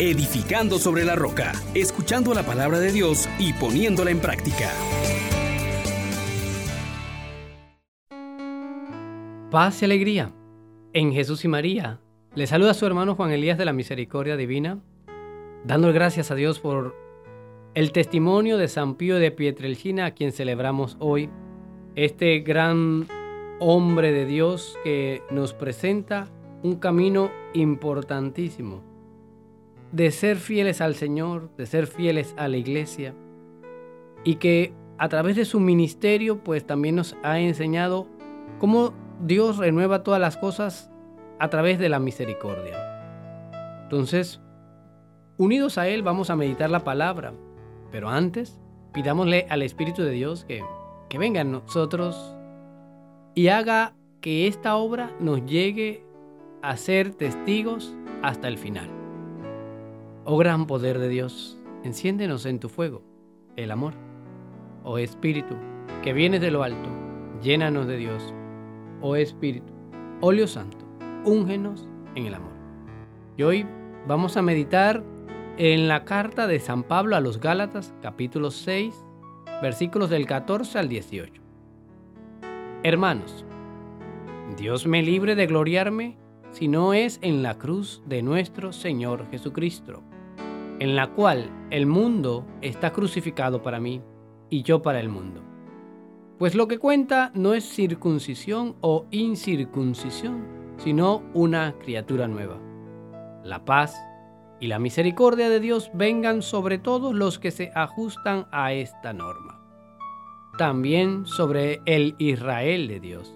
edificando sobre la roca, escuchando la palabra de Dios y poniéndola en práctica. Paz y alegría en Jesús y María. Le saluda a su hermano Juan Elías de la Misericordia Divina, dando gracias a Dios por el testimonio de San Pío de Pietrelcina, a quien celebramos hoy, este gran hombre de Dios que nos presenta un camino importantísimo de ser fieles al Señor, de ser fieles a la iglesia y que a través de su ministerio pues también nos ha enseñado cómo Dios renueva todas las cosas a través de la misericordia. Entonces, unidos a Él vamos a meditar la palabra, pero antes pidámosle al Espíritu de Dios que, que venga en nosotros y haga que esta obra nos llegue a ser testigos hasta el final. Oh gran poder de Dios, enciéndenos en tu fuego, el amor. Oh Espíritu, que vienes de lo alto, llénanos de Dios. Oh Espíritu, óleo santo, úngenos en el amor. Y hoy vamos a meditar en la carta de San Pablo a los Gálatas, capítulo 6, versículos del 14 al 18. Hermanos, Dios me libre de gloriarme si no es en la cruz de nuestro Señor Jesucristo en la cual el mundo está crucificado para mí y yo para el mundo. Pues lo que cuenta no es circuncisión o incircuncisión, sino una criatura nueva. La paz y la misericordia de Dios vengan sobre todos los que se ajustan a esta norma. También sobre el Israel de Dios.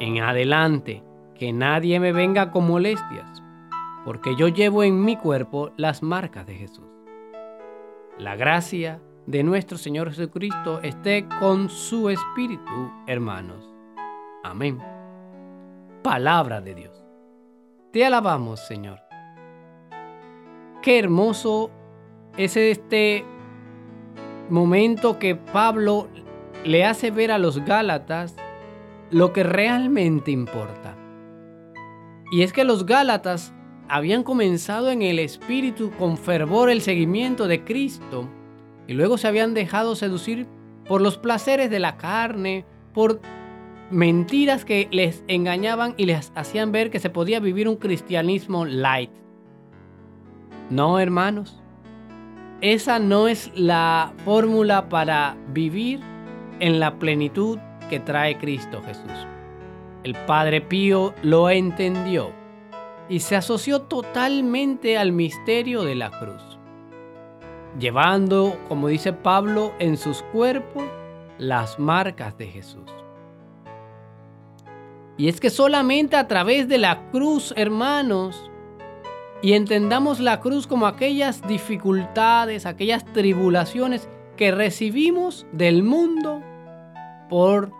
En adelante, que nadie me venga con molestias porque yo llevo en mi cuerpo las marcas de Jesús. La gracia de nuestro Señor Jesucristo esté con su espíritu, hermanos. Amén. Palabra de Dios. Te alabamos, Señor. Qué hermoso es este momento que Pablo le hace ver a los Gálatas lo que realmente importa. Y es que los Gálatas habían comenzado en el espíritu con fervor el seguimiento de Cristo y luego se habían dejado seducir por los placeres de la carne, por mentiras que les engañaban y les hacían ver que se podía vivir un cristianismo light. No, hermanos, esa no es la fórmula para vivir en la plenitud que trae Cristo Jesús. El Padre Pío lo entendió y se asoció totalmente al misterio de la cruz, llevando, como dice Pablo, en sus cuerpos las marcas de Jesús. Y es que solamente a través de la cruz, hermanos, y entendamos la cruz como aquellas dificultades, aquellas tribulaciones que recibimos del mundo por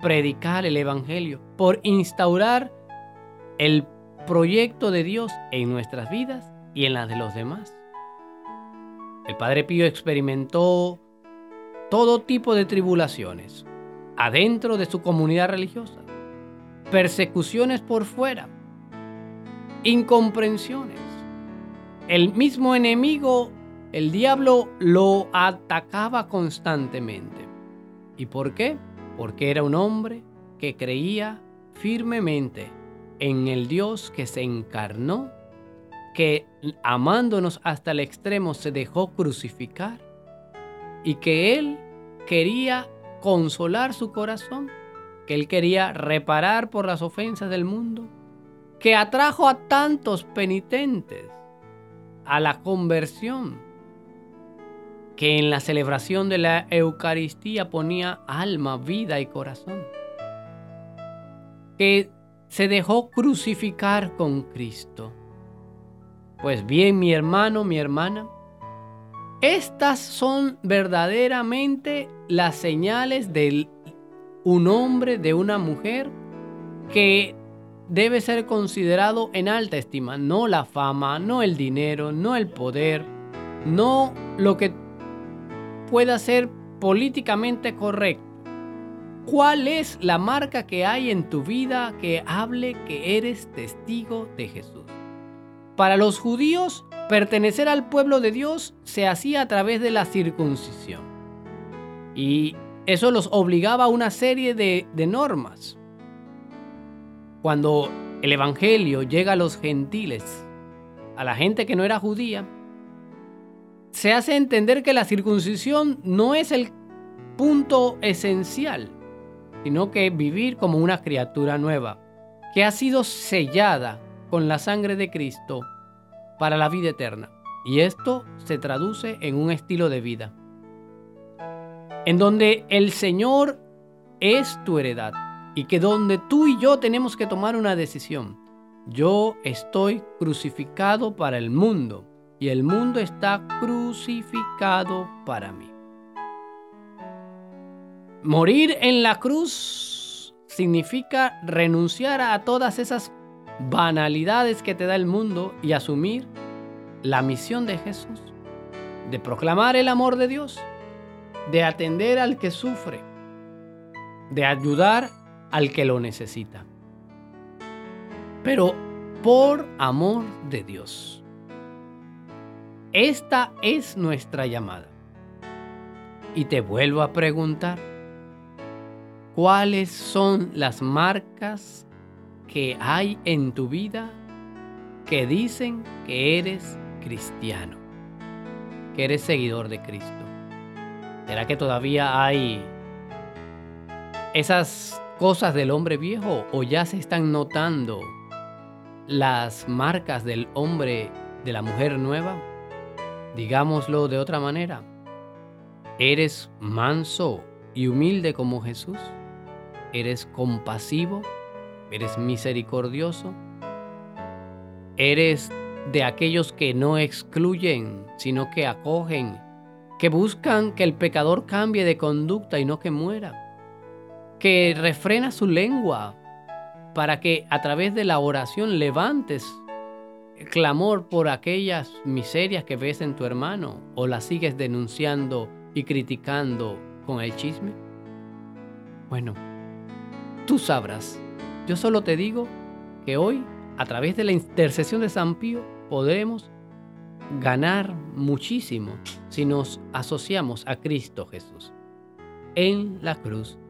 predicar el Evangelio, por instaurar el proyecto de Dios en nuestras vidas y en las de los demás. El Padre Pío experimentó todo tipo de tribulaciones adentro de su comunidad religiosa, persecuciones por fuera, incomprensiones. El mismo enemigo, el diablo, lo atacaba constantemente. ¿Y por qué? Porque era un hombre que creía firmemente en el Dios que se encarnó, que amándonos hasta el extremo se dejó crucificar y que Él quería consolar su corazón, que Él quería reparar por las ofensas del mundo, que atrajo a tantos penitentes a la conversión, que en la celebración de la Eucaristía ponía alma, vida y corazón, que se dejó crucificar con Cristo. Pues bien, mi hermano, mi hermana, estas son verdaderamente las señales de un hombre, de una mujer que debe ser considerado en alta estima. No la fama, no el dinero, no el poder, no lo que pueda ser políticamente correcto ¿Cuál es la marca que hay en tu vida que hable que eres testigo de Jesús? para los judíos, pertenecer al pueblo de Dios se hacía a través de la circuncisión. Y eso los obligaba a una serie de, de normas. Cuando el Evangelio llega a los gentiles, a la gente que no era judía, se hace entender que la circuncisión no es el punto esencial, sino que vivir como una criatura nueva, que ha sido sellada con la sangre de Cristo para la vida eterna. Y esto se traduce en un estilo de vida, en donde el Señor es tu heredad y que donde tú y yo tenemos que tomar una decisión. Yo estoy crucificado para el mundo y el mundo está crucificado para mí. Morir en la cruz significa renunciar a todas esas banalidades que te da el mundo y asumir la misión de Jesús, de proclamar el amor de Dios, de atender al que sufre, de ayudar al que lo necesita. Pero por amor de Dios. Esta es nuestra llamada. Y te vuelvo a preguntar, ¿cuáles son las marcas que hay en tu vida que dicen que eres cristiano, que eres seguidor de Cristo? ¿Será que todavía hay esas cosas del hombre viejo o ya se están notando las marcas del hombre, de la mujer nueva? Digámoslo de otra manera, ¿eres manso y humilde como Jesús? ¿Eres compasivo? ¿Eres misericordioso? ¿Eres de aquellos que no excluyen, sino que acogen, que buscan que el pecador cambie de conducta y no que muera? que refrena su lengua para que a través de la oración levantes clamor por aquellas miserias que ves en tu hermano o las sigues denunciando y criticando con el chisme? Bueno, tú sabrás. Yo solo te digo que hoy, a través de la intercesión de San Pío, podremos ganar muchísimo si nos asociamos a Cristo Jesús en la cruz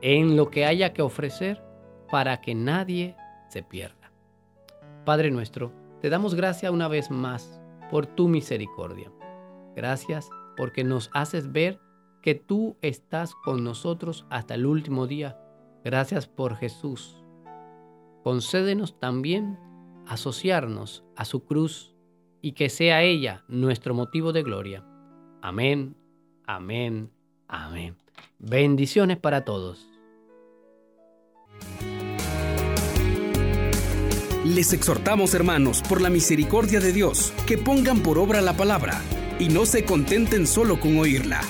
en lo que haya que ofrecer para que nadie se pierda. Padre nuestro, te damos gracias una vez más por tu misericordia. Gracias porque nos haces ver que tú estás con nosotros hasta el último día. Gracias por Jesús. Concédenos también asociarnos a su cruz y que sea ella nuestro motivo de gloria. Amén, amén, amén. Bendiciones para todos. Les exhortamos, hermanos, por la misericordia de Dios, que pongan por obra la palabra y no se contenten solo con oírla.